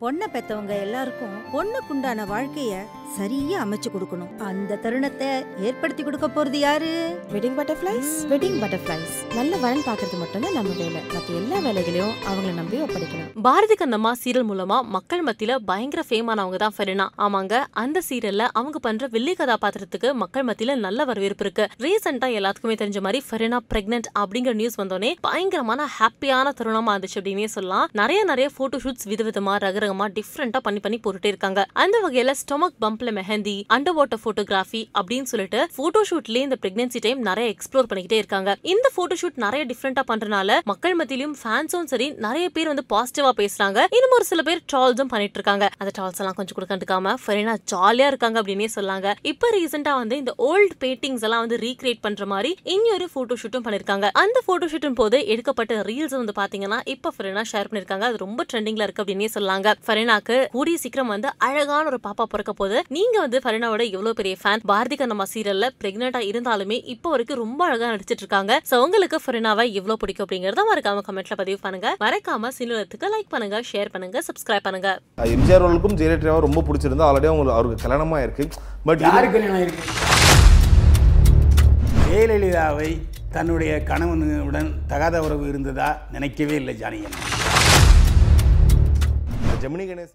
பொண்ணை பெத்தவங்க எல்லாருக்கும் பொண்ணுக்குண்டான வாழ்க்கைய சரியா அமைச்சு கொடுக்கணும். அந்த தருணத்தை ஏற்படுத்தி கொடுக்க போறது யாரு? வெட்டிங் பட்டர்ஃப்ளைஸ் வெட்டிங் பட்டர்ஃப்ளைஸ் நல்ல வரன் பார்க்கறது மட்டும்தான் நம்ம வேலை. மற்ற எல்லா வேலைகளையும் அவங்கள நம்பி ஒப்படைக்கணும். பாரதி கண்ணம்மா சீரியல் மூலமா மக்கள் மத்தியில பயங்கர ஃபேம் ஆனவங்க தான் ஃபெரினா. ஆமாங்க அந்த சீரியல்ல அவங்க பண்ற வில்லி கதாபாத்திரத்துக்கு மக்கள் மத்தியில நல்ல வரவேற்பு இருக்கு. ரீசெண்டா எல்லாத்துக்குமே தெரிஞ்ச மாதிரி ஃபெரினா பிரெக்னென்ட் அப்படிங்கிற நியூஸ் வந்தோடனே பயங்கரமான ஹாப்பியான தருணமா இருந்துச்சு அப்படின்னே சொல்லலாம். நிறைய நிறைய போட்டோ ஷூட்ஸ் விதவிதமா ரகரகமா டிஃப்ரெண்டா பண்ணி பண்ணி போட்டுட்டே இருக்காங்க. அந்த வகையில ஸ்டொமக் பம்ப்ல மெஹந்தி அண்டர் வாட்டர் போட்டோகிராஃபி அப்படின்னு சொல்லிட்டு போட்டோ ஷூட்லயே இந்த பிரெக்னன்சி டைம் நிறைய எக்ஸ்ப்ளோர் பண்ணிக்கிட்டே இருக்காங்க. இந்த போட்டோ ஷூட் நிறைய டிஃப்ரெண்டா பண்றனால மக்கள் மத்தியிலும் ஃபேன்ஸும் சரி நிறைய பேர் வந்து பாசிட்டிவா பேசுறாங்க. இன்னும் ஒரு சில பேர் ட்ரால்ஸும் பண்ணிட்டு இருக்காங்க. அந்த ட்ரால்ஸ் எல்லாம் கொஞ்சம் கூட கண்டுக்காம ஃபெரினா ஜாலியா இருக்காங்க அப்படின்னே சொல்லாங்க. இப்ப ரீசெண்டா வந்து இந்த ஓல்ட் பெயிண்டிங்ஸ் எல்லாம் வந்து ரீக்ரியேட் பண்ற மாதிரி இன்னொரு போட்டோ ஷூட்டும் பண்ணிருக்காங்க. அந்த போட்டோ ஷூட்டும் போது எடுக்கப்பட்ட ரீல்ஸ் வந்து பாத்தீங்கன்னா இப்ப ஃபெரினா ஷேர் பண்ணிருக்காங்க. அது ரொம்ப ட்ரெண்டிங்ல இருக்கு அப்படின்னே சொல்லாங்க. ஃபெரினாக்கு கூடிய சீக்கிரம் வந்து அழகான ஒரு பாப்பா பிறக்க போது நீங்க வந்து ஃபெரினாவோட எவ்வளவு பெரிய ஃபேன் பாரதி கண்ணம்மா சீரியல்ல பிரெக்னெண்டா இருந்தாலுமே இப்போ வரைக்கும் ரொம்ப அழகா நடிச்சிட்டு இருக்காங்க. சோ உங்களுக்கு ஃபெரினாவை எவ்வளவு பிடிக்கும் அப்படிங்கறத மறக்காம கமெண்ட்ல பதிவு பண்ணுங்க. மறக்காம சினிலத்துக்கு லைக் பண்ணுங்க ஷேர் பண்ணுங்க சப்ஸ்கிரைப் பண்ணுங்க. எம்ஜிஆர் அவர்களுக்கும் ஜெயலலிதாவும் ரொம்ப பிடிச்சிருந்தா ஆல்ரெடி அவங்க அவருக்கு கல்யாணமா இருக்கு. பட் யாரு கல்யாணம் இருக்கு ஜெயலலிதாவை தன்னுடைய கணவனுடன் தகாத உறவு இருந்ததா நினைக்கவே இல்லை அம்மா ஜெமினி கணேசன்